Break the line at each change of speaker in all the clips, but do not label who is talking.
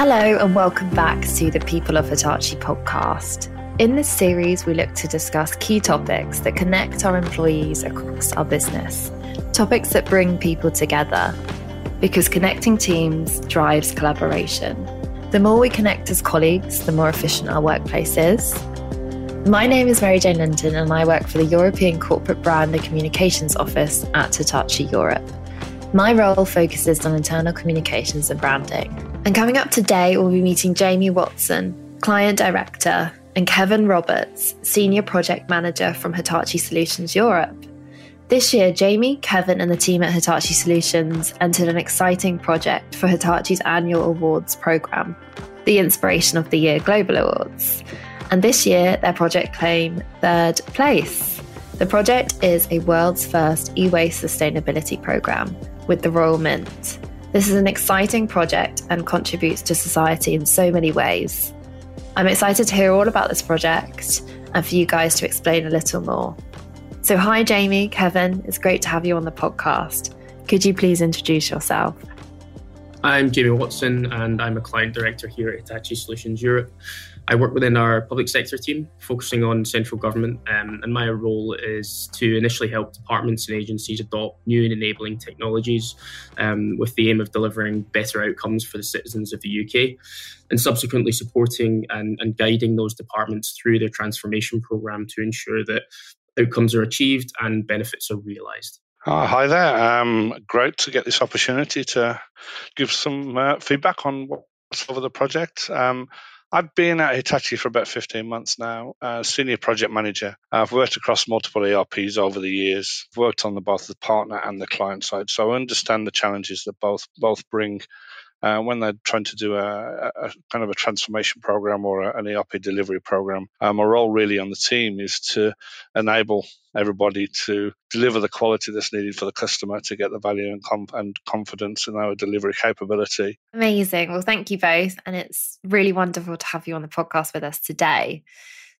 Hello, and welcome back to the People of Hitachi podcast. In this series, we look to discuss key topics that connect our employees across our business, topics that bring people together, because connecting teams drives collaboration. The more we connect as colleagues, the more efficient our workplace is. My name is Mary Jane Lintin, and I work for the European Corporate Brand and Communications Office at Hitachi Europe. My role focuses on internal communications and branding. And coming up today, we'll be meeting Jamie Watson, Client Director, and Kevin Roberts, Senior Project Manager from Hitachi Solutions Europe. This year, Jamie, Kevin, and the team at Hitachi Solutions entered an exciting project for Hitachi's annual awards program, the Inspiration of the Year Global Awards. And this year, their project claimed third place. The project is a world's first e waste sustainability program with the Royal Mint. This is an exciting project and contributes to society in so many ways. I'm excited to hear all about this project and for you guys to explain a little more. So, hi, Jamie, Kevin, it's great to have you on the podcast. Could you please introduce yourself?
I'm Jamie Watson, and I'm a client director here at Hitachi Solutions Europe. I work within our public sector team, focusing on central government, um, and my role is to initially help departments and agencies adopt new and enabling technologies um, with the aim of delivering better outcomes for the citizens of the UK, and subsequently supporting and, and guiding those departments through their transformation programme to ensure that outcomes are achieved and benefits are realised.
Uh, hi there. Um, great to get this opportunity to give some uh, feedback on what's over the project. Um, I've been at Hitachi for about 15 months now, uh, senior project manager. I've worked across multiple ERPs over the years, worked on the, both the partner and the client side. So I understand the challenges that both both bring uh, when they're trying to do a, a, kind of a transformation program or a, an ERP delivery program. Um, my role really on the team is to enable everybody to deliver the quality that's needed for the customer to get the value and, com- and confidence in our delivery capability.
Amazing. Well, thank you both. And it's really wonderful to have you on the podcast with us today.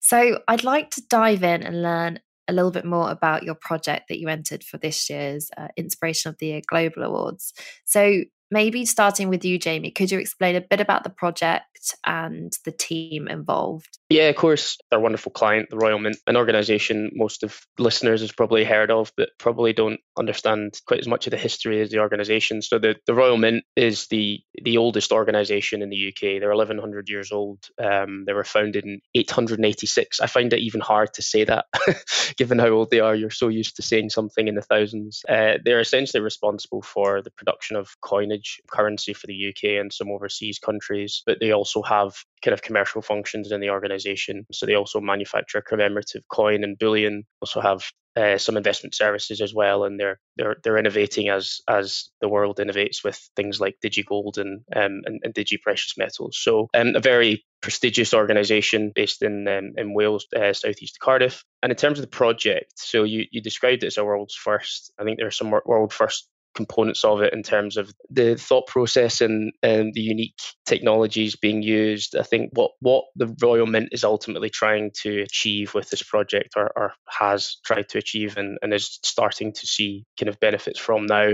So I'd like to dive in and learn a little bit more about your project that you entered for this year's uh, Inspiration of the Year Global Awards. So, maybe starting with you, Jamie, could you explain a bit about the project and the team involved?
Yeah, of course. Our wonderful client, the Royal Mint, an organisation most of listeners has probably heard of, but probably don't understand quite as much of the history as the organisation. So the, the Royal Mint is the the oldest organisation in the UK. They're 1100 years old. Um, they were founded in 886. I find it even hard to say that, given how old they are. You're so used to saying something in the thousands. Uh, they're essentially responsible for the production of coinage currency for the UK and some overseas countries, but they also have kind of commercial functions in the organization. So they also manufacture commemorative coin and bullion, also have uh, some investment services as well, and they're they're they're innovating as as the world innovates with things like DigiGold and um, and, and Digi Precious Metals. So um, a very prestigious organisation based in um, in Wales, uh, southeast Cardiff. And in terms of the project, so you you described it as a world's first. I think there are some world first components of it in terms of the thought process and, and the unique technologies being used. I think what, what the Royal Mint is ultimately trying to achieve with this project or, or has tried to achieve and, and, is starting to see kind of benefits from now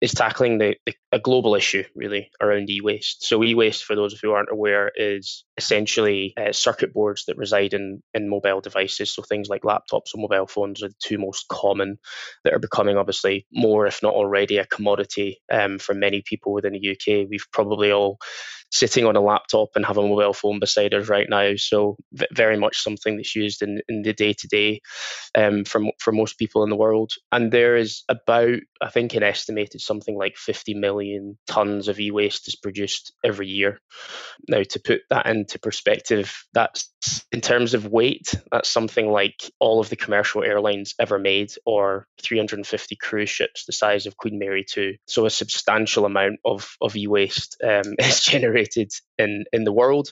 is tackling the, the a global issue really around e-waste. So e-waste, for those of you who aren't aware, is essentially uh, circuit boards that reside in, in mobile devices. So things like laptops and mobile phones are the two most common that are becoming obviously more, if not already, a commodity um, for many people within the UK. We've probably all sitting on a laptop and have a mobile phone beside us right now. So very much something that's used in, in the day to day for for most people in the world. And there is about I think an estimated something like 50 million tons of e-waste is produced every year. Now to put that into perspective, that's in terms of weight, that's something like all of the commercial airlines ever made, or 350 cruise ships the size of Queen Mary 2. So a substantial amount of, of e-waste um, is generated in, in the world.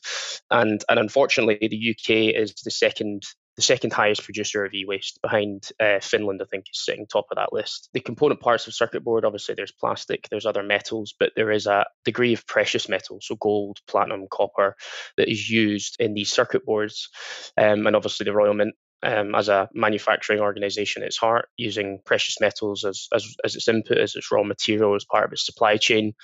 And, and unfortunately, the UK is the second the second highest producer of e-waste behind uh, Finland, I think, is sitting top of that list. The component parts of circuit board, obviously, there's plastic, there's other metals, but there is a degree of precious metal, so gold, platinum, copper, that is used in these circuit boards. Um, and obviously, the Royal Mint um, as a manufacturing organization at its heart, using precious metals as, as, as its input, as its raw material, as part of its supply chain.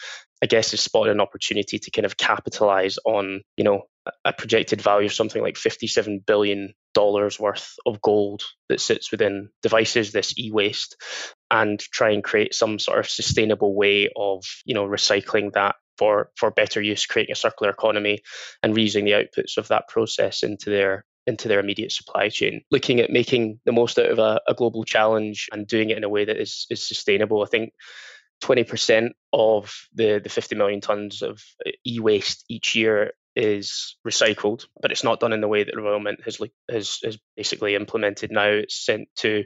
I guess has spotted an opportunity to kind of capitalize on, you know, a projected value of something like $57 billion worth of gold that sits within devices, this e-waste, and try and create some sort of sustainable way of, you know, recycling that for, for better use, creating a circular economy and reusing the outputs of that process into their into their immediate supply chain. Looking at making the most out of a, a global challenge and doing it in a way that is, is sustainable. I think 20% of the, the 50 million tons of e-waste each year is recycled, but it's not done in the way that the Mint has, has has basically implemented now. It's sent to,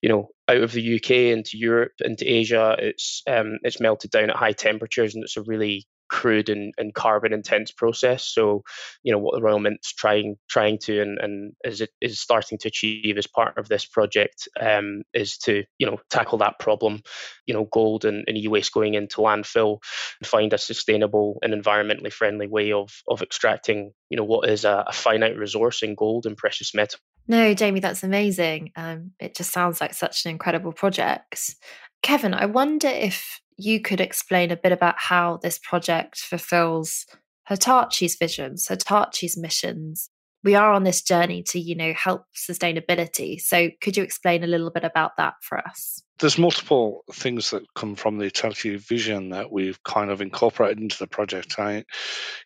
you know, out of the UK into Europe, into Asia. It's um, it's melted down at high temperatures, and it's a really crude and, and carbon intense process. So, you know, what the Royal Mint's trying trying to and, and is it is starting to achieve as part of this project um, is to, you know, tackle that problem, you know, gold and, and e-waste going into landfill and find a sustainable and environmentally friendly way of of extracting, you know, what is a, a finite resource in gold and precious metal.
No, Jamie, that's amazing. Um, it just sounds like such an incredible project. Kevin, I wonder if you could explain a bit about how this project fulfills Hitachi's visions, Hitachi's missions. We are on this journey to, you know, help sustainability. So could you explain a little bit about that for us?
There's multiple things that come from the Hitachi vision that we've kind of incorporated into the project. I,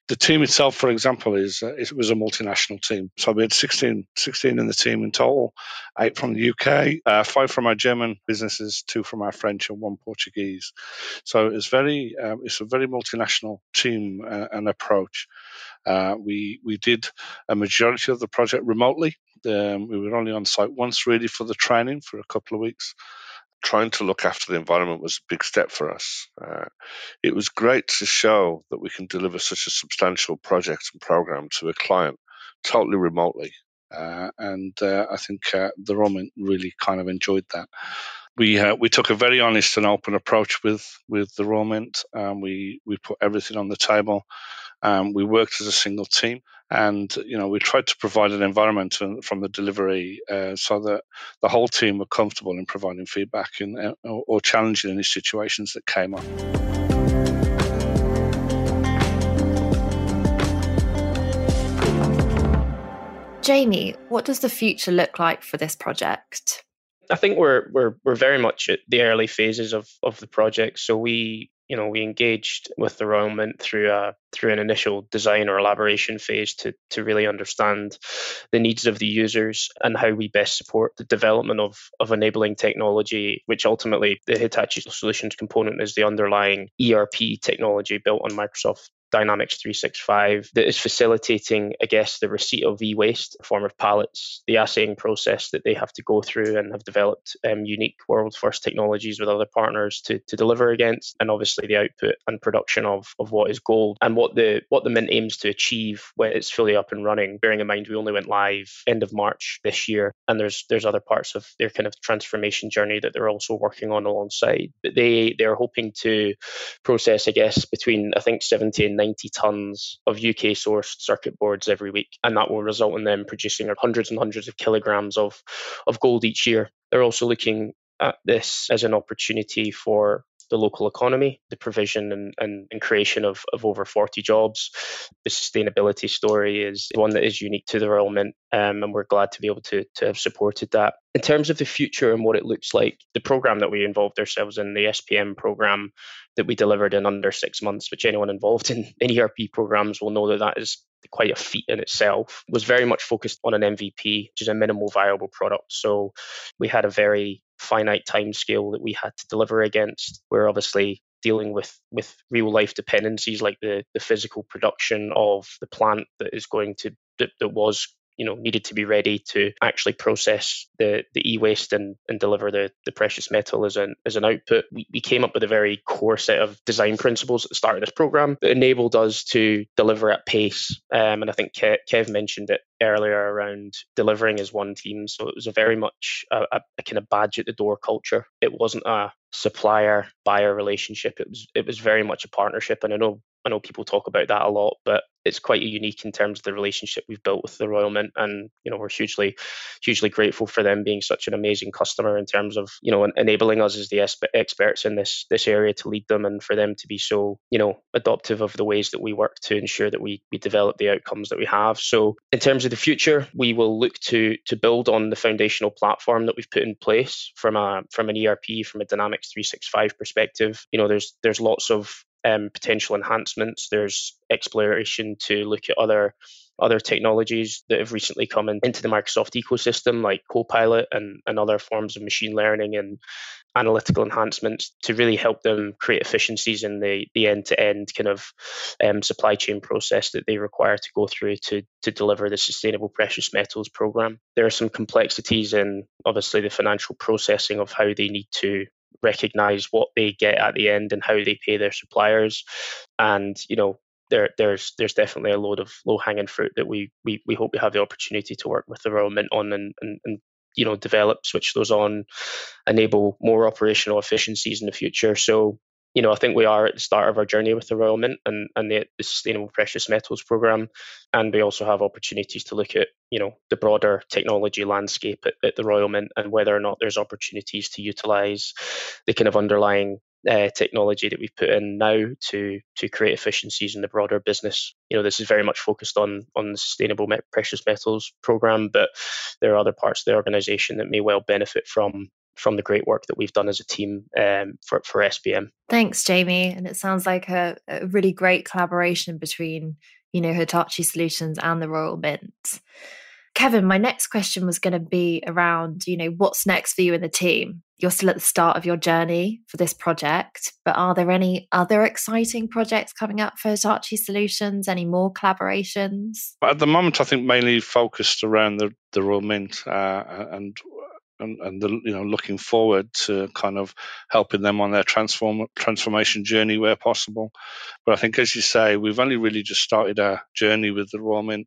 the team itself, for example, is it was a multinational team. So we had 16, 16 in the team in total, eight from the UK, uh, five from our German businesses, two from our French, and one Portuguese. So it's very, um, it's a very multinational team uh, and approach. Uh, we we did a majority of the project remotely. Um, we were only on site once, really, for the training for a couple of weeks trying to look after the environment was a big step for us. Uh, it was great to show that we can deliver such a substantial project and program to a client totally remotely. Uh, and uh, I think uh, the Roman really kind of enjoyed that. We uh, we took a very honest and open approach with with the Mint. Um, we we put everything on the table. Um, we worked as a single team, and you know we tried to provide an environment from the delivery uh, so that the whole team were comfortable in providing feedback in, uh, or, or challenging any situations that came up.
Jamie, what does the future look like for this project?
I think we're we're we're very much at the early phases of of the project. So we you know we engaged with the Royal Mint through a through an initial design or elaboration phase to to really understand the needs of the users and how we best support the development of of enabling technology, which ultimately the Hitachi Solutions component is the underlying ERP technology built on Microsoft Dynamics 365 that is facilitating, I guess, the receipt of e-waste in form of pallets, the assaying process that they have to go through and have developed um, unique world first technologies with other partners to, to deliver against, and obviously the output and production of, of what is gold and what the what the mint aims to achieve when it's fully up and running. Bearing in mind we only went live end of March this year, and there's there's other parts of their kind of transformation journey that they're also working on alongside. But they they're hoping to process, I guess, between I think 70 and 90 tons of UK sourced circuit boards every week. And that will result in them producing hundreds and hundreds of kilograms of, of gold each year. They're also looking at this as an opportunity for the local economy, the provision and, and, and, creation of, of over 40 jobs. The sustainability story is one that is unique to the Royal Mint, um, and we're glad to be able to, to have supported that. In terms of the future and what it looks like, the program that we involved ourselves in, the SPM program that we delivered in under six months, which anyone involved in, in ERP programs will know that that is quite a feat in itself, was very much focused on an MVP, which is a minimal viable product. So we had a very finite time scale that we had to deliver against. We're obviously dealing with with real life dependencies like the the physical production of the plant that is going to that, that was you know needed to be ready to actually process the the e-waste and, and deliver the, the precious metal as an as an output. We, we came up with a very core set of design principles at the start of this program that enabled us to deliver at pace. Um, and I think Kev, mentioned it earlier around delivering as one team. So it was a very much a, a, a kind of badge at the door culture. It wasn't a supplier buyer relationship. It was it was very much a partnership. And I know I know people talk about that a lot, but it's quite unique in terms of the relationship we've built with the Royal Mint, and you know we're hugely, hugely grateful for them being such an amazing customer in terms of you know enabling us as the experts in this this area to lead them, and for them to be so you know adoptive of the ways that we work to ensure that we we develop the outcomes that we have. So in terms of the future, we will look to to build on the foundational platform that we've put in place from a from an ERP from a Dynamics 365 perspective. You know, there's there's lots of um, potential enhancements. There's exploration to look at other other technologies that have recently come in, into the Microsoft ecosystem, like Copilot and, and other forms of machine learning and analytical enhancements to really help them create efficiencies in the, the end-to-end kind of um, supply chain process that they require to go through to, to deliver the sustainable precious metals program. There are some complexities in obviously the financial processing of how they need to recognize what they get at the end and how they pay their suppliers. And, you know, there, there's there's definitely a load of low hanging fruit that we, we we hope we have the opportunity to work with the Mint on and, and, and you know develop, switch those on, enable more operational efficiencies in the future. So you know, I think we are at the start of our journey with the Royal Mint and, and the, the, Sustainable Precious Metals Program. And we also have opportunities to look at, you know, the broader technology landscape at, at the Royal Mint and whether or not there's opportunities to utilize the kind of underlying uh, technology that we've put in now to to create efficiencies in the broader business. You know, this is very much focused on on the sustainable precious metals program, but there are other parts of the organization that may well benefit from from the great work that we've done as a team um, for, for SPM.
Thanks, Jamie. And it sounds like a, a really great collaboration between, you know, Hitachi Solutions and the Royal Mint. Kevin, my next question was going to be around, you know, what's next for you and the team? You're still at the start of your journey for this project, but are there any other exciting projects coming up for Hitachi Solutions? Any more collaborations?
At the moment, I think mainly focused around the, the Royal Mint uh, and and, and the, you know looking forward to kind of helping them on their transform transformation journey where possible. But I think, as you say, we've only really just started our journey with the Royal Mint.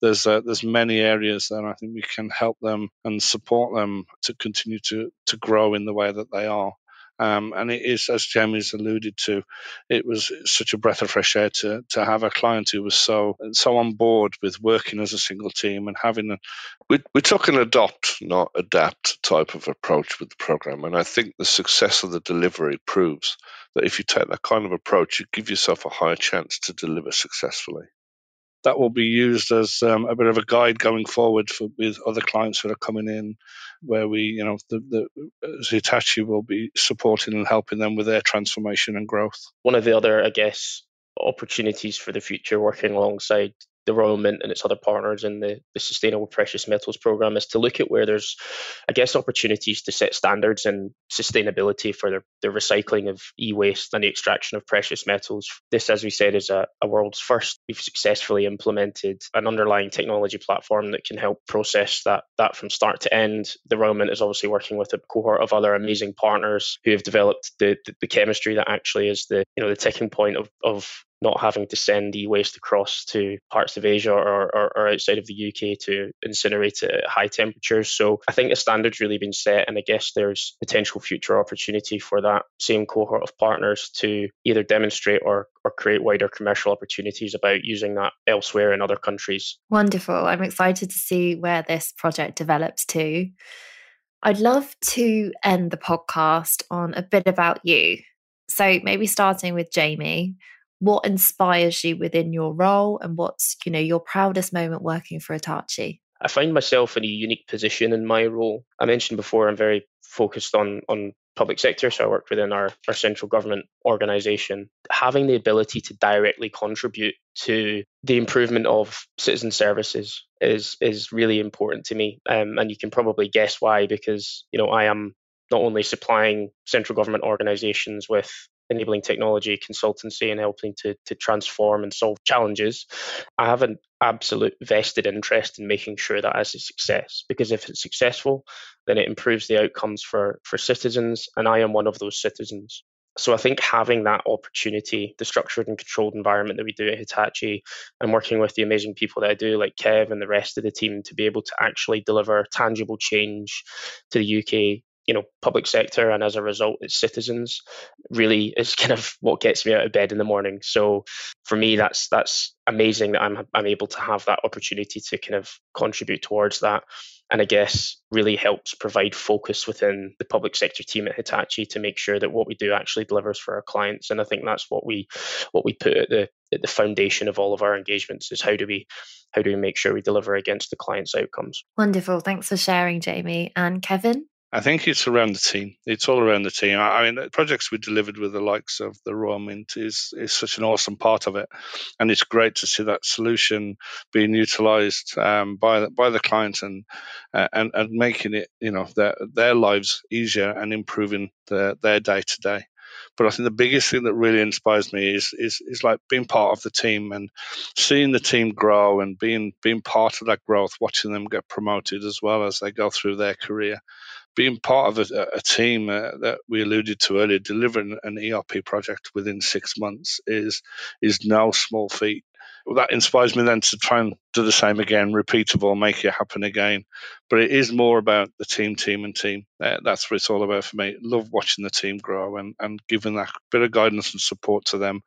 There's uh, there's many areas that I think we can help them and support them to continue to to grow in the way that they are. Um, and it is, as Jamie's alluded to, it was such a breath of fresh air to to have a client who was so so on board with working as a single team and having a.
We, we took an adopt, not adapt type of approach with the program, and I think the success of the delivery proves that if you take that kind of approach, you give yourself a higher chance to deliver successfully
that will be used as um, a bit of a guide going forward for with other clients that are coming in, where we, you know, the, the Hitachi will be supporting and helping them with their transformation and growth.
One of the other, I guess, opportunities for the future working alongside the Royal Mint and its other partners in the, the Sustainable Precious Metals Program is to look at where there's, I guess, opportunities to set standards and sustainability for the, the recycling of e waste and the extraction of precious metals. This, as we said, is a, a world's first. We've successfully implemented an underlying technology platform that can help process that, that from start to end. The Royal Mint is obviously working with a cohort of other amazing partners who have developed the, the, the chemistry that actually is the you know the ticking point of, of not having to send e-waste across to parts of Asia or, or, or, outside of the UK to incinerate it at high temperatures. So I think the standard's really been set, and I guess there's potential future opportunity for that same cohort of partners to either demonstrate or, or create wider commercial opportunities about using that elsewhere in other countries.
Wonderful. I'm excited to see where this project develops to. I'd love to end the podcast on a bit about you. So maybe starting with Jamie what inspires you within your role and what's you know your proudest moment working for Hitachi?
I find myself in a unique position in my role. I mentioned before I'm very focused on on public sector, so I work within our, our central government organisation. Having the ability to directly contribute to the improvement of citizen services is is really important to me, um, and you can probably guess why because you know I am not only supplying central government organisations with enabling technology consultancy and helping to, to transform and solve challenges, I have an absolute vested interest in making sure that as a success. Because if it's successful, then it improves the outcomes for, for citizens, and I am one of those citizens. So I think having that opportunity, the structured and controlled environment that we do at Hitachi, and working with the amazing people that I do, like Kev and the rest of the team, to be able to actually deliver tangible change to the UK you know public sector and as a result its citizens really is kind of what gets me out of bed in the morning so for me that's that's amazing that I'm I'm able to have that opportunity to kind of contribute towards that and I guess really helps provide focus within the public sector team at Hitachi to make sure that what we do actually delivers for our clients. And I think that's what we what we put at the at the foundation of all of our engagements is how do we how do we make sure we deliver against the client's outcomes.
Wonderful. Thanks for sharing, Jamie. And Kevin?
I think it's around the team. It's all around the team. I mean, the projects we delivered with the likes of the Royal Mint is is such an awesome part of it, and it's great to see that solution being utilised um, by the, by the client and uh, and and making it you know their their lives easier and improving their their day to day. But I think the biggest thing that really inspires me is is is like being part of the team and seeing the team grow and being being part of that growth, watching them get promoted as well as they go through their career being part of a, a team uh, that we alluded to earlier, delivering an ERP project within six months is is no small feat. That inspires me then to try and do the same again, repeatable, make it happen again. But it is more about the team, team, and team. Uh, that's what it's all about for me. Love watching the team grow and, and giving that bit of guidance and support to them,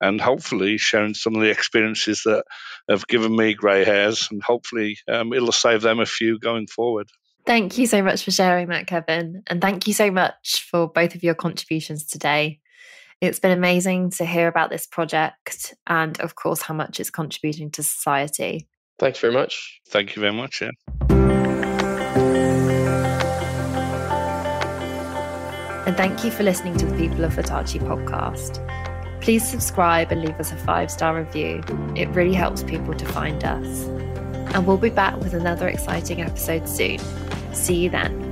and hopefully sharing some of the experiences that have given me grey hairs, and hopefully um, it'll save them a few going forward.
Thank you so much for sharing that, Kevin. And thank you so much for both of your contributions today. It's been amazing to hear about this project and, of course, how much it's contributing to society.
Thanks very much.
Thank you very much. Yeah.
And thank you for listening to the People of Hitachi podcast. Please subscribe and leave us a five star review. It really helps people to find us. And we'll be back with another exciting episode soon. See you then.